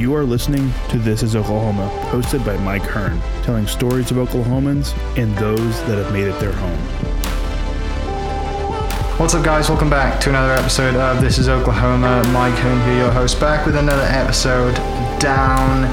You are listening to This is Oklahoma, hosted by Mike Hearn, telling stories of Oklahomans and those that have made it their home. What's up, guys? Welcome back to another episode of This is Oklahoma. Mike Hearn here, your host, back with another episode down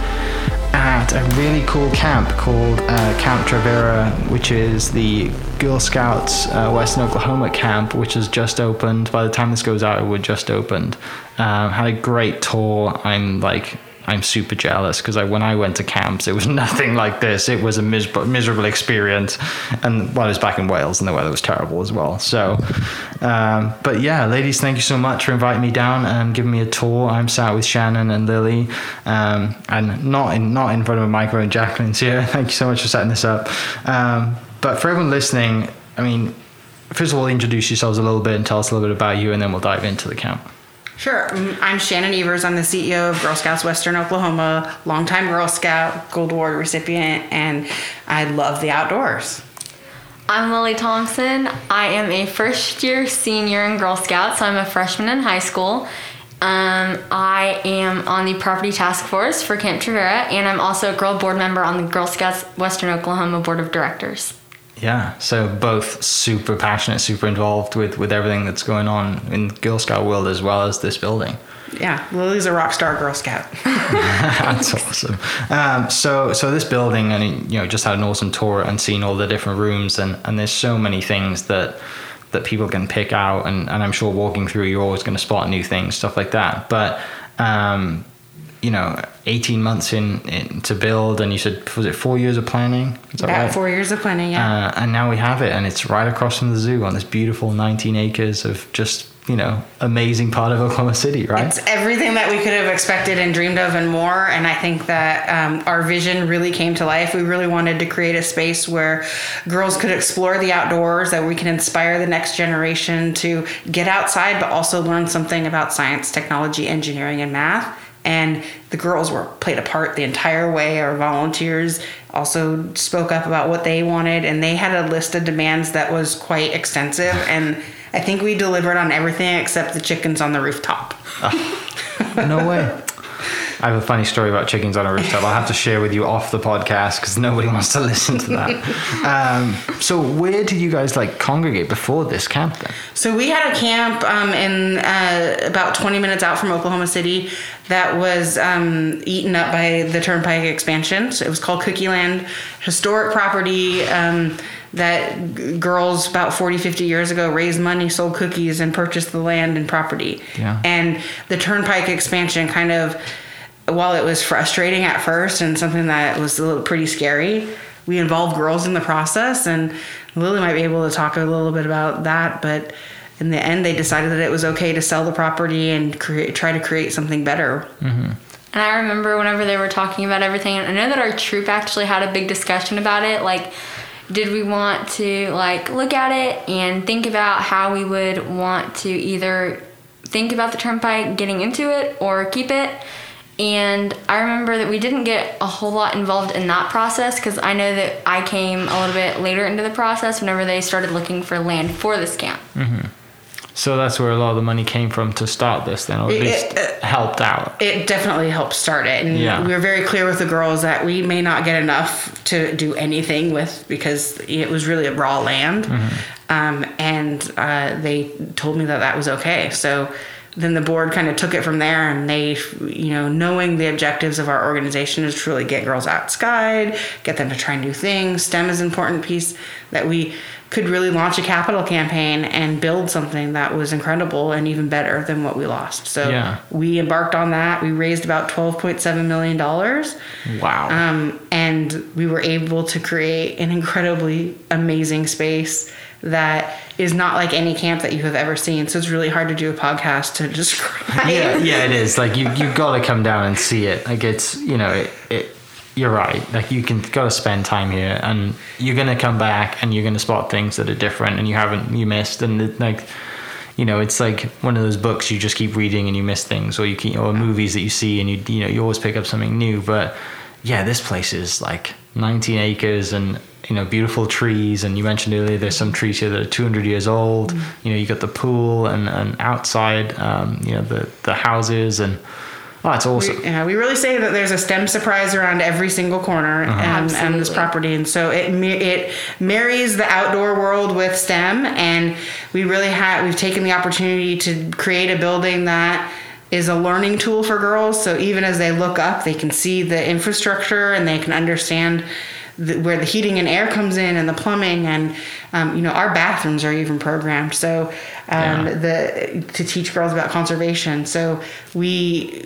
at a really cool camp called uh, Camp Trivera, which is the Girl Scouts uh, Western Oklahoma camp, which has just opened. By the time this goes out, it would just opened. Um, had a great tour. I'm like I'm super jealous because when I went to camps, it was nothing like this. It was a mis- miserable experience, and well, I was back in Wales, and the weather was terrible as well. So, um, but yeah, ladies, thank you so much for inviting me down and giving me a tour. I'm sat with Shannon and Lily, um, and not in not in front of a microphone. Jacqueline's here. Thank you so much for setting this up. Um, but for everyone listening, I mean, first of all, introduce yourselves a little bit and tell us a little bit about you, and then we'll dive into the camp. Sure. I'm Shannon Evers. I'm the CEO of Girl Scouts Western Oklahoma, longtime Girl Scout, Gold Award recipient, and I love the outdoors. I'm Lily Thompson. I am a first year senior in Girl Scouts, so I'm a freshman in high school. Um, I am on the property task force for Camp Trivera, and I'm also a girl board member on the Girl Scouts Western Oklahoma Board of Directors. Yeah, so both super passionate, super involved with with everything that's going on in Girl Scout world as well as this building. Yeah, Lily's a rock star Girl Scout. that's awesome. Um, so so this building, and you know, just had an awesome tour and seen all the different rooms, and and there's so many things that that people can pick out, and and I'm sure walking through, you're always going to spot new things, stuff like that. But um, you know, 18 months in, in, to build, and you said was it four years of planning? Is that right? Four years of planning, yeah. Uh, and now we have it, and it's right across from the zoo on this beautiful 19 acres of just you know amazing part of Oklahoma City, right? It's everything that we could have expected and dreamed of, and more. And I think that um, our vision really came to life. We really wanted to create a space where girls could explore the outdoors, that we can inspire the next generation to get outside, but also learn something about science, technology, engineering, and math and the girls were played a part the entire way. Our volunteers also spoke up about what they wanted and they had a list of demands that was quite extensive and i think we delivered on everything except the chickens on the rooftop. Oh, no way I have a funny story about chickens on a rooftop. I'll have to share with you off the podcast because nobody wants to listen to that. Um, so, where did you guys like congregate before this camp then? So we had a camp um, in uh, about 20 minutes out from Oklahoma City that was um, eaten up by the Turnpike expansion. So it was called Cookie Land, historic property um, that g- girls about 40, 50 years ago raised money, sold cookies, and purchased the land and property. Yeah. And the Turnpike expansion kind of while it was frustrating at first and something that was a little pretty scary, we involved girls in the process, and Lily might be able to talk a little bit about that. But in the end, they decided that it was okay to sell the property and create, try to create something better. Mm-hmm. And I remember whenever they were talking about everything, I know that our troop actually had a big discussion about it. Like, did we want to like look at it and think about how we would want to either think about the turnpike getting into it or keep it? And I remember that we didn't get a whole lot involved in that process because I know that I came a little bit later into the process whenever they started looking for land for this camp. Mm-hmm. So that's where a lot of the money came from to start this, then, or at least it, it, helped out. It definitely helped start it, and yeah. we were very clear with the girls that we may not get enough to do anything with because it was really a raw land, mm-hmm. um, and uh, they told me that that was okay. So then the board kind of took it from there and they you know knowing the objectives of our organization is truly get girls outside get them to try new things. Stem is an important piece that we could really launch a capital campaign and build something that was incredible and even better than what we lost. So yeah. we embarked on that. We raised about 12.7 million dollars. Wow. Um, and we were able to create an incredibly amazing space that is not like any camp that you have ever seen. So it's really hard to do a podcast to describe. Yeah, yeah, it is. Like you, you got to come down and see it. Like it's, you know, it, it you're right. Like you can got to spend time here, and you're gonna come back, and you're gonna spot things that are different, and you haven't you missed, and it, like. You know, it's like one of those books you just keep reading and you miss things, or you keep, or movies that you see and you you know you always pick up something new. But yeah, this place is like 19 acres and you know beautiful trees and you mentioned earlier there's some trees here that are 200 years old Mm-hmm. you know you got the pool and, and outside um, you know the the houses and oh it's awesome Yeah, we really say that there's a STEM surprise around every single corner and on this property, and so it it marries the outdoor world with STEM, and we really have we've taken the opportunity to create a building that is a learning tool for girls. So even as they look up, they can see the infrastructure and they can understand. The, where the heating and air comes in and the plumbing and um, you know our bathrooms are even programmed so um, Yeah. the to teach girls about conservation. So we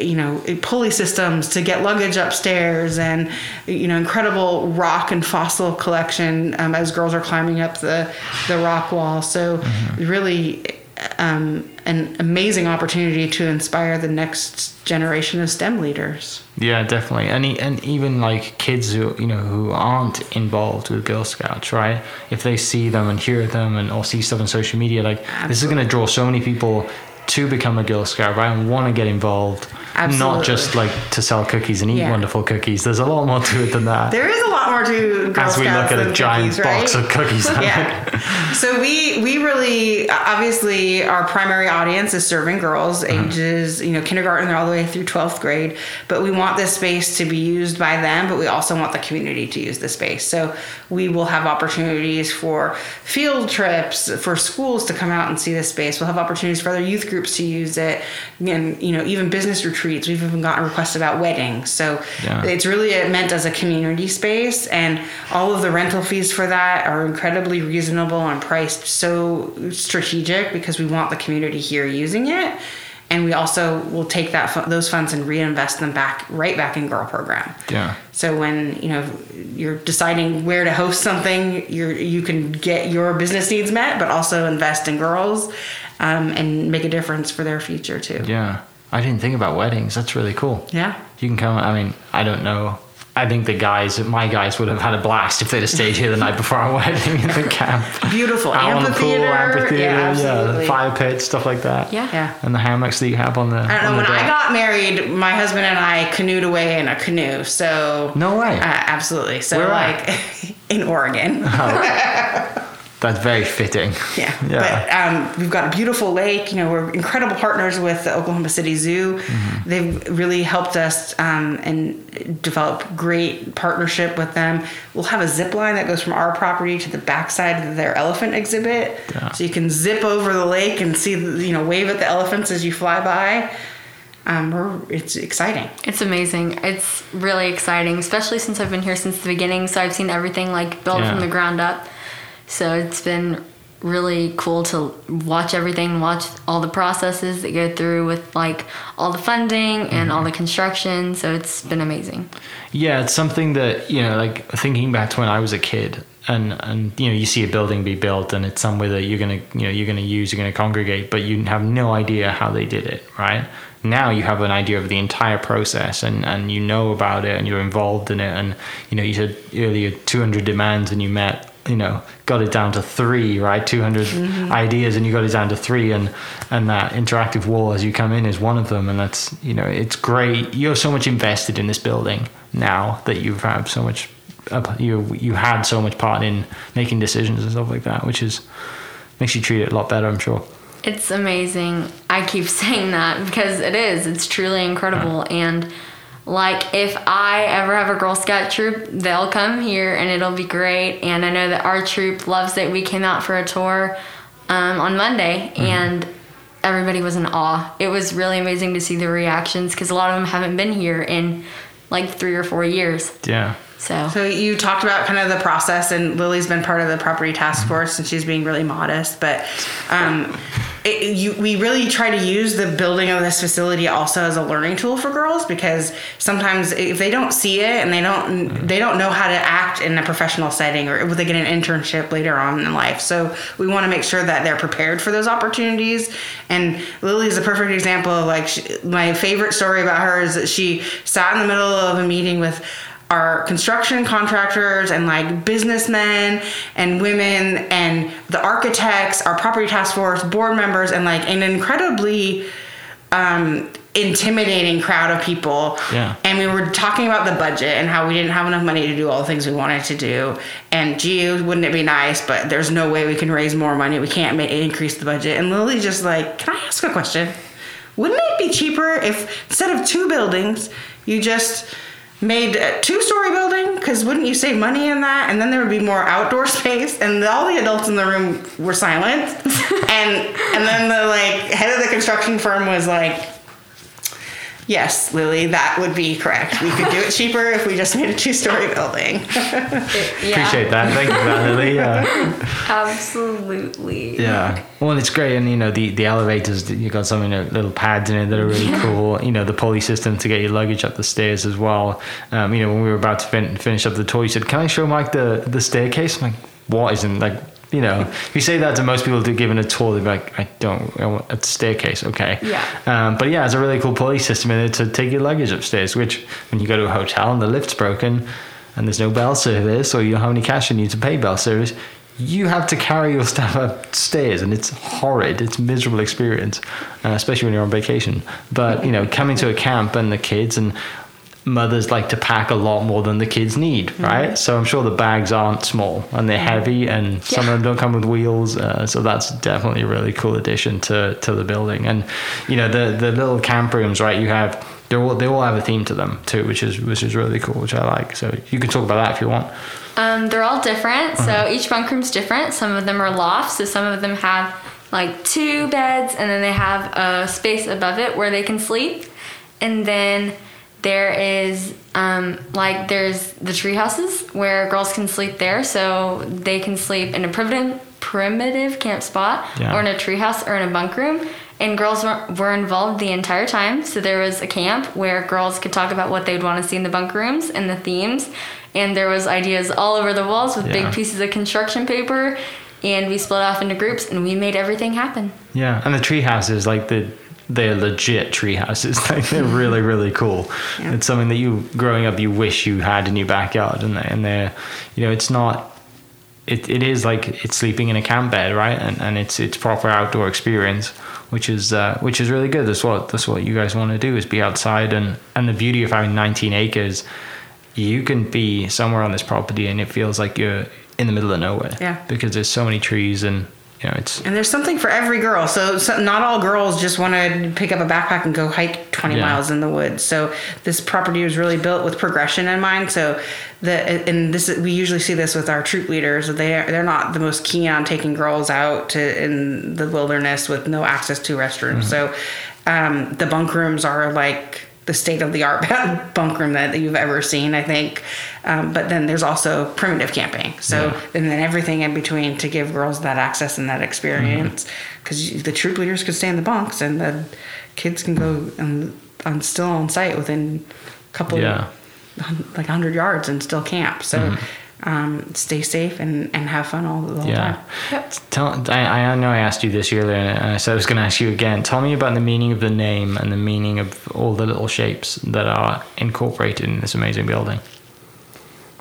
you know pulley systems to get luggage upstairs and you know incredible rock and fossil collection um, as girls are climbing up the the rock wall. So really um, an amazing opportunity to inspire the next generation of STEM leaders. Yeah, definitely, and and even like kids who you know who aren't involved with Girl Scouts, right? If they see them and hear them and or see stuff on social media, like this is going to draw so many people to become a Girl Scout, right? And want to get involved, Absolutely. not just like to sell cookies and eat Yeah. wonderful cookies. There's a lot more to it than that. There is a lot more to Girl As we Scouts look at a giant cookies, box right? of cookies, yeah. So we we really obviously our primary audience is serving girls Uh-huh. ages you know kindergarten all the way through 12th grade, but we want this space to be used by them, but we also want the community to use the space. So we will have opportunities for field trips for schools to come out and see this space. We'll have opportunities for other youth groups to use it and you know even business retreats. We've even gotten requests about weddings. So Yeah. it's really uh, meant as a community space and all of the rental fees for that are incredibly reasonable and priced so strategic because we want the community here using it and we also will take that those funds and reinvest them back right back in girl program Yeah. so when you know you're deciding where to host something you're you can get your business needs met but also invest in girls um, and make a difference for their future too Yeah. I didn't think about weddings. That's really cool. yeah You can come. I mean, I don't know. I think the guys, my guys, would have had a blast if they'd have stayed here the night before our wedding in the camp. beautiful Out on the pool, amphitheater amphitheater, yeah, yeah, absolutely. the fire pit, stuff like that. Yeah. yeah And the hammocks that you have on the. I don't on know. the When I got married, my husband and I canoed away in a canoe. So No way. uh, absolutely. So Where like in Oregon. That's very fitting. Yeah. Yeah. But um, we've got a beautiful lake. You know, we're incredible partners with the Oklahoma City Zoo. Mm-hmm. They've really helped us um, and develop great partnership with them. We'll have a zip line that goes from our property to the backside of their elephant exhibit, Yeah. so you can zip over the lake and see, the, you know, wave at the elephants as you fly by. Um, we're, it's exciting. It's amazing. It's really exciting, especially since I've been here since the beginning. So I've seen everything like built Yeah. from the ground up. So it's been really cool to watch everything, watch all the processes that go through with like all the funding and all mm-hmm. the construction. So it's been amazing. Yeah, it's something that you know, like thinking back to when I was a kid, and and you know, you see a building be built, and it's somewhere that you're gonna, you know, you're gonna use, you're gonna congregate, but you have no idea how they did it, right? Now you have an idea of the entire process, and and you know about it, and you're involved in it, and you know, you said earlier 200 demands, and you met. You know, got it down to three, right? 200 mm-hmm. ideas, and you got it down to three, and and that interactive wall as you come in is one of them, and that's you know, it's great. You're so much invested in this building now that you've had so much you you had so much part in making decisions and stuff like that which is makes you treat it a lot better i'm sure It's amazing. I keep saying that because it is. It's truly incredible. And like, if I ever have a Girl Scout troop, they'll come here and it'll be great. And I know that our troop loves it. We came out for a tour um, on Monday and everybody was in awe. It was really amazing to see the reactions because a lot of them haven't been here in like three or four years. yeah So, So you talked about kind of the process, and Lily's been part of the property task force, and she's being really modest. But um, it, you, we really try to use the building of this facility also as a learning tool for girls because sometimes if they don't see it and they don't they don't know how to act in a professional setting or they get an internship later on in life. So we want to make sure that they're prepared for those opportunities. And Lily is a perfect example of like she, my favorite story about her is that she sat in the middle of a meeting with our construction contractors and like businessmen and women and the architects, our property task force board members, and like an incredibly um, intimidating crowd of people. Yeah. And we were talking about the budget and how we didn't have enough money to do all the things we wanted to do. And gee, wouldn't it be nice? But there's no way we can raise more money. We can't ma- increase the budget. And Lily just like, can I ask a question? Wouldn't it be cheaper if instead of two buildings, you just made a two-story building? Because wouldn't you save money in that? And then there would be more outdoor space. And all the adults in the room were silent. and and then the like head of the construction firm was like, Yes, Lily, that would be correct. We could do it cheaper if we just made a two-story building. Yeah, Appreciate that. Thank you that, Lily. Yeah. Absolutely. Yeah. Well, it's great, and you know the the elevators. you've got some you know, little pads in it that are really cool. You know the pulley system to get your luggage up the stairs as well. Um, you know when we were about to fin- finish up the tour, you said, "Can I show Mike the the staircase?" I'm like, "What isn't like?" You know, if you say that to most people to giving a tour, they'd be like, "I don't. I want a staircase." Okay. Yeah. Um, but yeah, it's a really cool pulley system in it to take your luggage upstairs. Which when you go to a hotel and the lift's broken, and there's no bell service, or you don't have any cash and you need to pay bell service, you have to carry your stuff upstairs, and it's horrid. It's a miserable experience, uh, especially when you're on vacation. But you know, coming to a camp and the kids and mothers like to pack a lot more than the kids need, right? So I'm sure the bags aren't small and they're heavy, and some of them don't come with wheels. Uh, so that's definitely a really cool addition to to the building. And you know, the the little camp rooms, right? You have. They all, they all have a theme to them too, which is which is really cool, which I like. So you can talk about that if you want. Um, they're all different. So Uh-huh. each bunk room's different. Some of them are lofts. So some of them have like two beds, and then they have a space above it where they can sleep. And then there is um, like there's the tree houses where girls can sleep there, so they can sleep in a primitive primitive camp spot Yeah. or in a tree house or in a bunk room. And girls were, involved the entire time. So there was a camp where girls could talk about what they'd want to see in the bunk rooms and the themes. And there was ideas all over the walls with Yeah. big pieces of construction paper. And we split off into groups and we made everything happen. Yeah, and the tree houses, like the they're legit tree houses. Like they're really really cool. It's something that you growing up you wish you had in your backyard, and they and they're you know it's not. It, it is like it's sleeping in a camp bed, right? And and it's it's proper outdoor experience, which is uh, which is really good. That's what that's what you guys want to do is be outside, and and the beauty of having 19 acres, you can be somewhere on this property and it feels like you're in the middle of nowhere. Yeah. because there's so many trees and you know it's And there's something for every girl. So, so not all girls just want to pick up a backpack and go hike 20 Yeah. miles in the woods. So this property was really built with progression in mind. So the and this we usually see this with our troop leaders. They are, they're not the most keen on taking girls out to in the wilderness with no access to restrooms. So um, the bunk rooms are like the state of the art bunk room that you've ever seen, I think. Um, but then there's also primitive camping. So Yeah. and then everything in between to give girls that access and that experience because the troop leaders could stay in the bunks and the kids can go and on still on site within a couple Yeah. like 100 yards and still camp so um, stay safe and, and have fun all the whole Yeah. time Tell, I, I know I asked you this earlier, and I said I was going to ask you again. Tell me about the meaning of the name and the meaning of all the little shapes that are incorporated in this amazing building.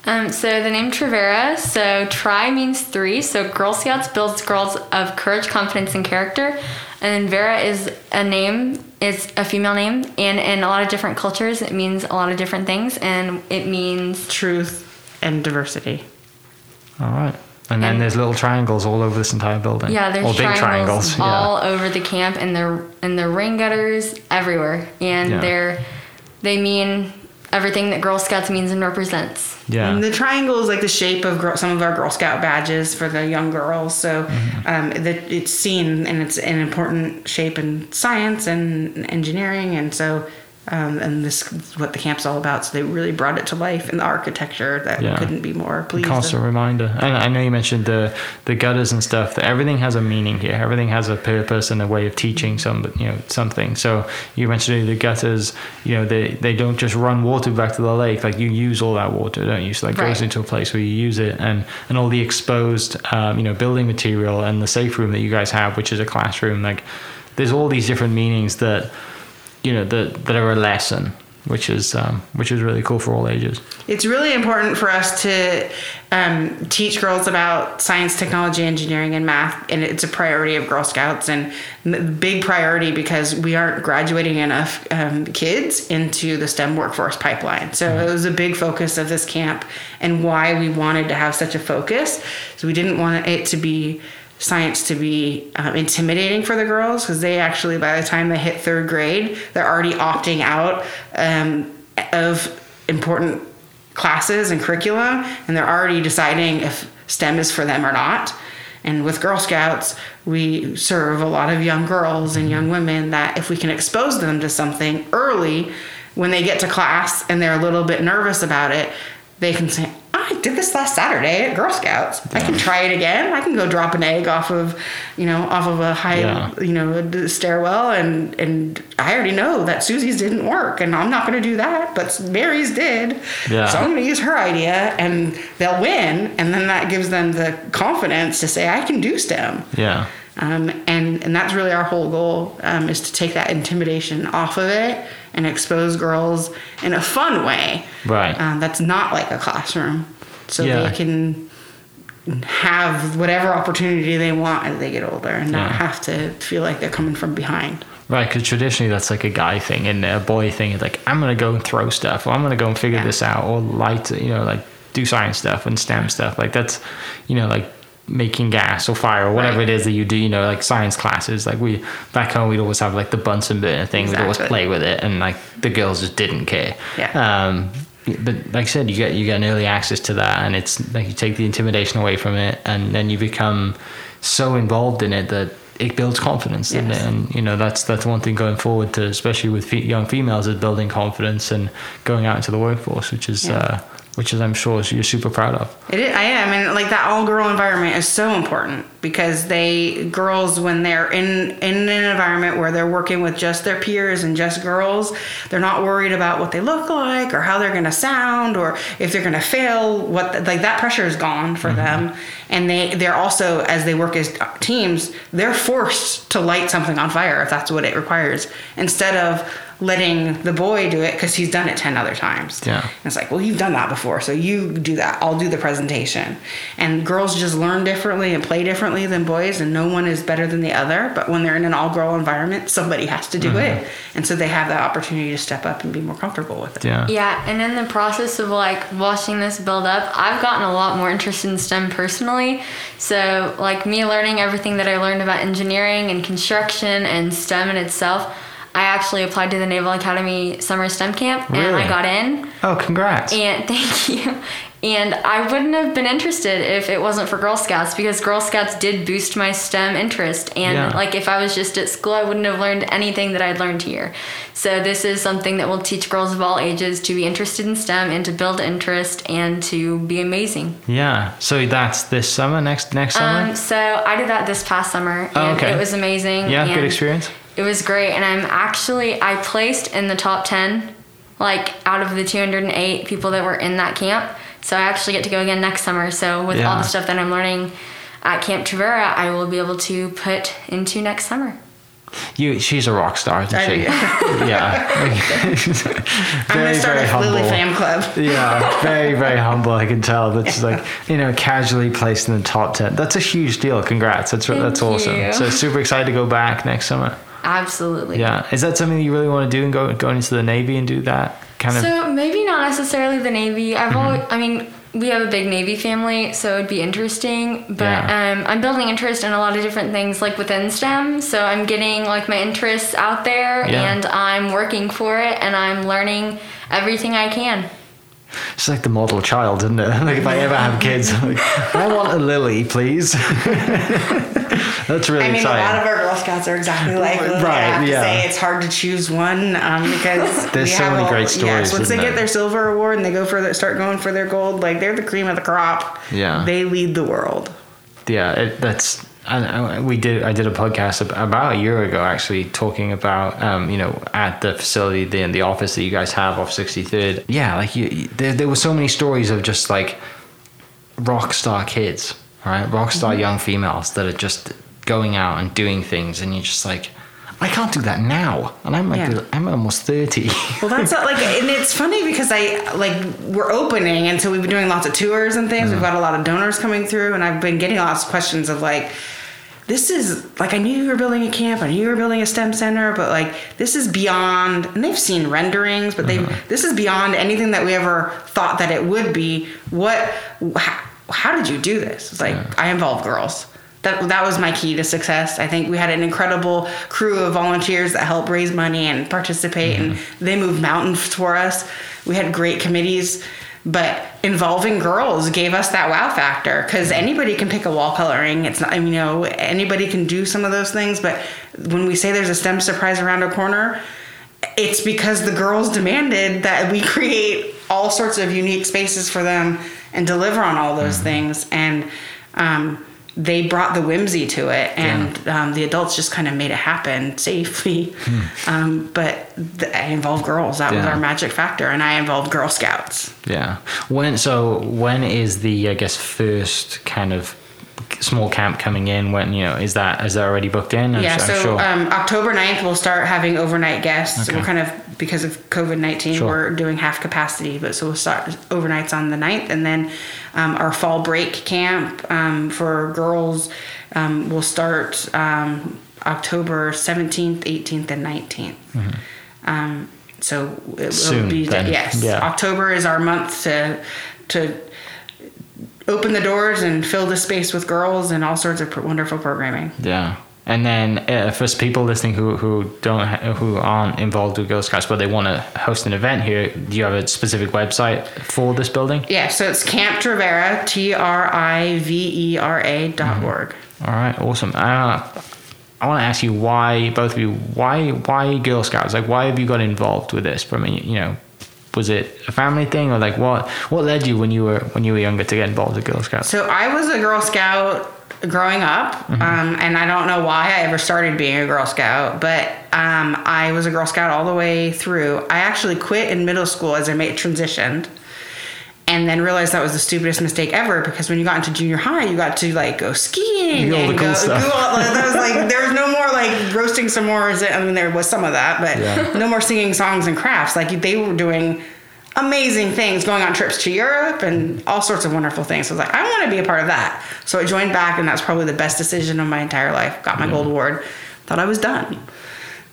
Um, so the name Trivera, so tri means three. So Girl Scouts builds girls of courage, confidence, and character. And then Vera is a name, it's a female name. And in a lot of different cultures, it means a lot of different things. And it means, truth and diversity All right. And then And- there's little triangles all over this entire building. yeah, there's or big triangles, triangles. all over the camp and the, and the rain gutters everywhere. And Yeah. they're, they mean everything that Girl Scouts means and represents. yeah. And the triangle is like the shape of girl, some of our Girl Scout badges for the young girls. So Mm-hmm. um, that it's seen and it's an important shape in science and engineering. And so, um, and this is what the camp's all about. So they really brought it to life in the architecture that Yeah. couldn't be more pleased. Constant reminder. And I know you mentioned the the gutters and stuff. That everything has a meaning here. Everything has a purpose and a way of teaching some, you know, something. So you mentioned the gutters. You know, they they don't just run water back to the lake. Like you use all that water, don't you? So that goes into a place where you use it, and and all the exposed, um, you know, building material and the safe room that you guys have, which is a classroom. Like there's all these different meanings that you know that that are a lesson which is um, which is really cool for all ages. It's really important for us to um, teach girls about science, technology, engineering, and math, and it's a priority of Girl Scouts and big priority because we aren't graduating enough um, kids into the STEM workforce pipeline. So it was a big focus of this camp and why we wanted to have such a focus. So we didn't want it to be science to be um, intimidating for the girls because they actually by the time they hit third grade they're already opting out um, of important classes and curriculum and they're already deciding if STEM is for them or not. And with Girl Scouts, we serve a lot of young girls and young women that if we can expose them to something early, when they get to class and they're a little bit nervous about it, they can say, I did this last Saturday at Girl Scouts. I can try it again. I can go drop an egg off of, you know, off of a high, Yeah. you know, stairwell, and and I already know that Susie's didn't work, and I'm not going to do that, but Mary's did. Yeah. So I'm going to use her idea, and they'll win, and then that gives them the confidence to say, I can do STEM. Yeah. Um, and and that's really our whole goal um, is to take that intimidation off of it and expose girls in a fun way. Right. Um, that's not like a classroom, so Yeah. they can have whatever opportunity they want as they get older and not Yeah. have to feel like they're coming from behind. Right, because traditionally that's like a guy thing, and a boy thing is like I'm gonna go and throw stuff, or I'm gonna go and figure Yeah. this out, or light, you know, like do science stuff and STEM stuff. Like that's, you know, like making gas or fire or whatever Right. it is that you do. You know, like science classes. Like we back home, we'd always have like the Bunsen burner thing. We'd always play with it, and like the girls just didn't care. Yeah. Um, but like I said, you get you get an early access to that, and it's like you take the intimidation away from it, and then you become so involved in it that it builds confidence, Yes. it? and you know that's that's one thing going forward to especially with fe- young females is building confidence and going out into the workforce which is Yeah. uh, which is I'm sure you're super proud of It is, I am, and like that all girl environment is so important because they girls when they're in in an environment where they're working with just their peers and just girls, they're not worried about what they look like or how they're gonna sound or if they're gonna fail. What like that pressure is gone for mm-hmm. them, and they they're also as they work as teams, they're forced to light something on fire if that's what it requires instead of letting the boy do it because he's done it 10 other times Yeah. and it's like, well, you've done that before, so you do that. I'll do the presentation. And girls just learn differently and play differently than boys, and no one is better than the other. But when they're in an all girl environment, somebody has to do Mm-hmm. it. And so they have that opportunity to step up and be more comfortable with it. yeah Yeah, and in the process of like watching this build up, I've gotten a lot more interested in STEM personally. So, like me learning everything that I learned about engineering and construction and STEM in itself, I actually applied to the Naval Academy summer STEM camp and I got in. oh congrats And thank you. And I wouldn't have been interested if it wasn't for Girl Scouts because Girl Scouts did boost my STEM interest. And Yeah. like if I was just at school, I wouldn't have learned anything that I'd learned here. So this is something that will teach girls of all ages to be interested in STEM and to build interest and to be amazing. yeah so that's this summer next next summer Um, so I did that this past summer and Oh, okay. it was amazing. yeah good experience It was great, and I'm actually I placed in the top ten, like out of the 208 people that were in that camp. So I actually get to go again next summer. So with all the stuff that I'm learning at Camp Trivera, I will be able to put into next summer. you she's a rock star isn't I- she yeah I'm going to start a Lily fan club. yeah, very, very humble. I can tell. That's like you know, casually placed in the top ten. That's a huge deal. Congrats. That's that's awesome. you. So super excited to go back next summer. Absolutely. Yeah, is that something you really want to do and go going into the Navy and do that kind of? So maybe not necessarily the Navy. I've Mm-hmm. always, I mean, we have a big Navy family, so it'd be interesting. But Yeah. um, I'm building interest in a lot of different things, like within STEM. So I'm getting like my interests out there, Yeah. and I'm working for it, and I'm learning everything I can. It's like the model child, isn't it? Like if I ever have kids, I'm like, I want a lily, please. That's really I mean, exciting. a lot of our Girl Scouts are exactly like Lily. Right, I have to yeah. say it's hard to choose one um, because There's so have many all- great Yes, stories, once they get their silver award and they go for the, start going for their gold, like they're the cream of the crop. Yeah. they lead the world. yeah, it, that's. I, I, we did. I did a podcast about a year ago, actually, talking about, um, you know, at the facility, the the office that you guys have off 63rd. Yeah, like you, there, there were so many stories of just like rock star kids, right? Rock star young females that are just going out and doing things, and you're just like, I can't do that now, and I'm like, Yeah. I'm almost thirty. Well, that's not, like, and it's funny because I like we're opening, and so we've been doing lots of tours and things. We've mm. got a lot of donors coming through, and I've been getting lots of questions of like, this is like I knew you were building a camp, I knew you were building a STEM center, but like this is beyond. And they've seen renderings, but they have this is beyond anything that we ever thought that it would be. What? How, how did you do this? It's like I involve girls. That, that was my key to success. I think we had an incredible crew of volunteers that helped raise money and participate, and mm-hmm. they moved mountains for us. We had great committees, but involving girls gave us that wow factor because mm-hmm. anybody can pick a wall coloring. It's not, you know, anybody can do some of those things, but when we say there's a STEM surprise around a corner, it's because the girls demanded that we create all sorts of unique spaces for them and deliver on all those mm-hmm. things and um, they brought the whimsy to it and um, the adults just kind of made it happen safely um, but th- i involved girls that was our magic factor and i involved girl scouts Yeah. When so when is the I guess first kind of small camp coming in? When you know is that is that already booked in? I'm yeah su- so sure. um, october 9th we'll start having overnight guests Okay. we're kind of because of covid-19 Sure. we're doing half capacity but so we'll start overnights on the 9th and then um, our fall break camp um, for girls um, will start um, october 17th 18th and 19th um, so it Mm-hmm. Soon, will be then. yes Yeah. october is our month to to open the doors and fill the space with girls and all sorts of wonderful programming yeah. And then uh, for people listening who who don't ha- who aren't involved with Girl Scouts but they want to host an event here, do you have a specific website for this building? Yeah, so it's Camp Trivera, T R I V E R A dot org. All right, awesome. Uh, I want to ask you why both of you why why Girl Scouts? Like why have you got involved with this? From you know, was it a family thing or like what what led you when you were when you were younger to get involved with Girl Scouts? So I was a Girl Scout growing up, um, and I don't know why I ever started being a Girl Scout, but um, I was a Girl Scout all the way through. I actually quit in middle school as I made transitioned. And then realized that was the stupidest mistake ever because when you got into junior high, you got to like go skiing Do all the and cool go. stuff. that was like there was no more like roasting s'mores. I mean, there was some of that, but Yeah. no more singing songs and crafts. Like they were doing amazing things, going on trips to Europe and all sorts of wonderful things. So I was like, I want to be a part of that. So I joined back, and that's probably the best decision of my entire life. Got my gold award. Thought I was done.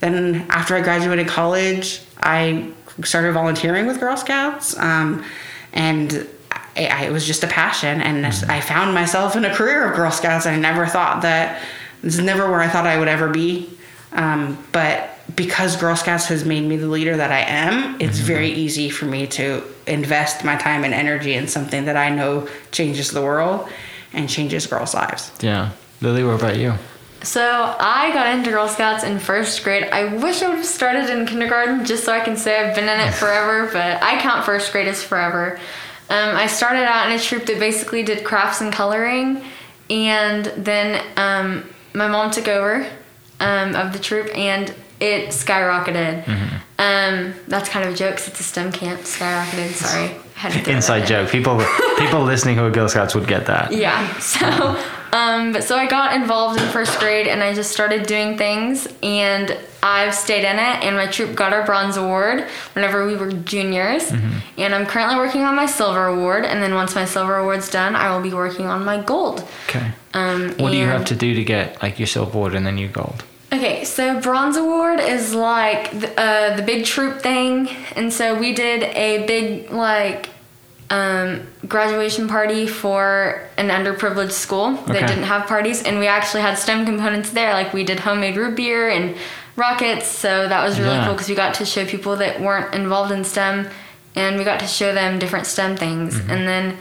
Then after I graduated college, I started volunteering with Girl Scouts, um, and I, I, it was just a passion. And I found myself in a career of Girl Scouts. I never thought that this is never where I thought I would ever be. Um, but because Girl Scouts has made me the leader that I am, it's very easy for me to invest my time and energy in something that I know changes the world and changes girls' lives. yeah, Lily, what about you? So I got into Girl Scouts in first grade. I wish I would have started in kindergarten just so I can say I've been in it forever, but I count first grade as forever. Um, I started out in a troop that basically did crafts and coloring, and then um, my mom took over um, of the troop, and it skyrocketed. Um, that's kind of a joke because it's a STEM camp. Skyrocketed. Sorry, had to throw that Inside in. joke. People people listening who are Girl Scouts would get that. Yeah. So, um, but so I got involved in first grade and I just started doing things and I've stayed in it and my troop got our bronze award whenever we were juniors. And I'm currently working on my silver award and then once my silver award's done, I will be working on my gold. Okay. Um, What do you have to do to get like your silver award and then your gold? Okay, so bronze award is like the, uh, the big troop thing, and so we did a big like um, graduation party for an underprivileged school that Okay. didn't have parties, and we actually had STEM components there. Like we did homemade root beer and rockets, so that was really Yeah. cool because we got to show people that weren't involved in STEM, and we got to show them different STEM things, and then.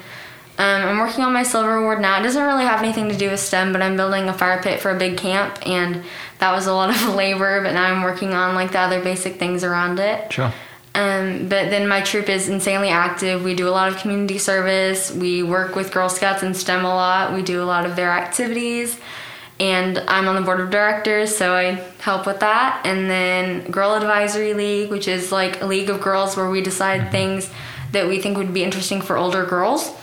Um, I'm working on my silver award now. It doesn't really have anything to do with STEM, but I'm building a fire pit for a big camp, and that was a lot of labor. But now I'm working on like the other basic things around it. Sure. Um, but then my troop is insanely active. We do a lot of community service. We work with Girl Scouts and STEM a lot. We do a lot of their activities. And I'm on the board of directors, so I help with that. And then Girl Advisory League, which is like a league of girls where we decide things that we think would be interesting for older girls.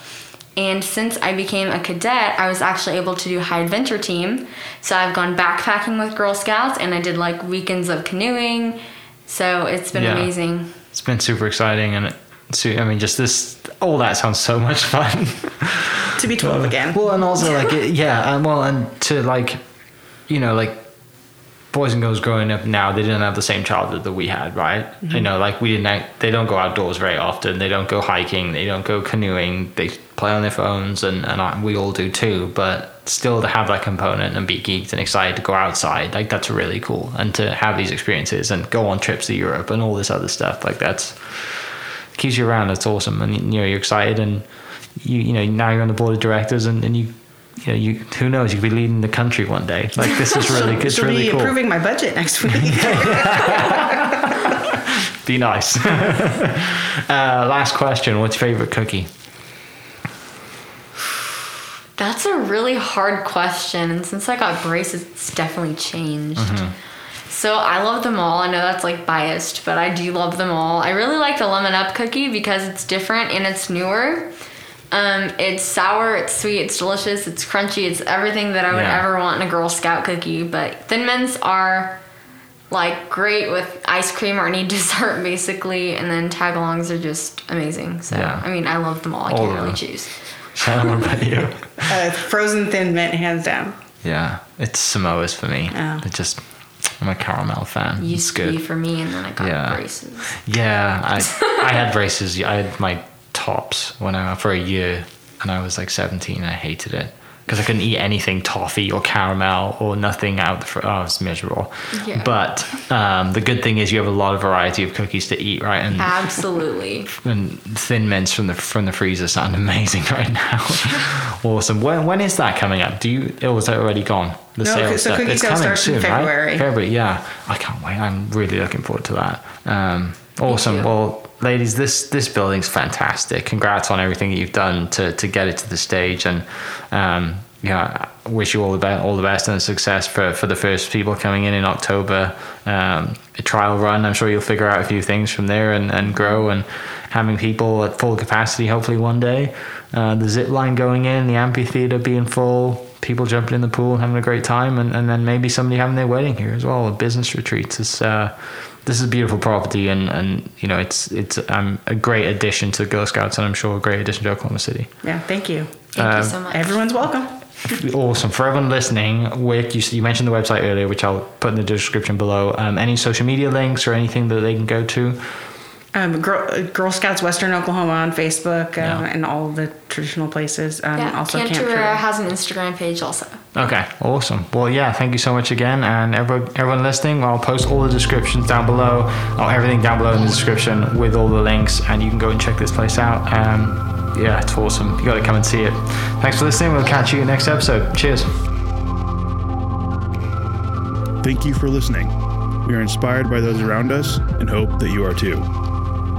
And since I became a cadet, I was actually able to do high adventure team. So I've gone backpacking with Girl Scouts and I did like weekends of canoeing. So it's been Yeah. amazing. It's been super exciting, and it, so, I mean, just this, all that sounds so much fun. To be 12 again. Well, and also like it, yeah, and well, and to like, you know, like boys and girls growing up now, they didn't have the same childhood that we had, right? You mm-hmm. know, like we didn't. Act, they don't go outdoors very often. They don't go hiking. They don't go canoeing. They play on their phones, and and I, we all do too. But still, to have that component and be geeked and excited to go outside, like that's really cool. And to have these experiences and go on trips to Europe and all this other stuff, like that's keeps you around. That's awesome, and you know you're excited, and you you know now you're on the board of directors, and, and you you know you who knows you could be leading the country one day. Like this is really good. it's She'll really be cool. Improving my budget next week. Be nice. uh, last question: What's your favorite cookie? That's a really hard question, and since I got braces, it's definitely changed. So I love them all. I know that's like biased, but I do love them all. I really like the lemon up cookie because it's different and it's newer. Um, it's sour, it's sweet, it's delicious, it's crunchy, it's everything that I would Yeah. ever want in a Girl Scout cookie. But Thin Mints are like great with ice cream or any dessert basically, and then tagalongs are just amazing. So Yeah. I mean, I love them all. I All can't of really choose. Shannon, what about you? uh, frozen thin mint, hands down. Yeah, it's Samoa's for me. Oh. It just I'm a caramel fan. it's Used to good. be for me, and then I got Yeah. braces. Yeah, I I had braces. I had my tops when I for a year, and I was like 17. and I hated it because I couldn't eat anything toffee or caramel or nothing out the. Fr- oh, it's miserable. Yeah. But um, the good thing is you have a lot of variety of cookies to eat, right? And Absolutely. and thin mints from the from the freezer sound amazing right now. awesome. When when is that coming up? Do you? Or was that already gone? The No, sales so cookie It's sale coming starts in soon, February. right? February. Yeah, I can't wait. I'm really looking forward to that. Um, awesome. Well, ladies, this this building's fantastic. Congrats on everything that you've done to to get it to the stage, and um, yeah, I wish you all the best, all the best and success for for the first people coming in in October. Um, a trial run. I'm sure you'll figure out a few things from there and and grow and having people at full capacity hopefully one day. Uh, the zip line going in, the amphitheater being full, people jumping in the pool and having a great time, and, and then maybe somebody having their wedding here as well, business retreats. It's uh, this is a beautiful property, and, and you know it's it's um, a great addition to the Girl Scouts, and I'm sure a great addition to Oklahoma City. Yeah, thank you. Thank Um, you so much. Everyone's welcome. Awesome for everyone listening. Wick, you, you mentioned the website earlier, which I'll put in the description below. Um, any social media links or anything that they can go to? Um, Girl, uh, Girl Scouts Western Oklahoma on Facebook uh, Yeah. and all the traditional places. Um, yeah, also Camp Camp Trivera Trivera. has an Instagram page also. Okay, awesome. Well, yeah, thank you so much again, and everyone, everyone listening. I'll post all the descriptions down below, or everything down below in the description with all the links, and you can go and check this place out. Um, yeah, it's awesome. You got to come and see it. Thanks for listening. We'll catch you next episode. Cheers. Thank you for listening. We are inspired by those around us and hope that you are too.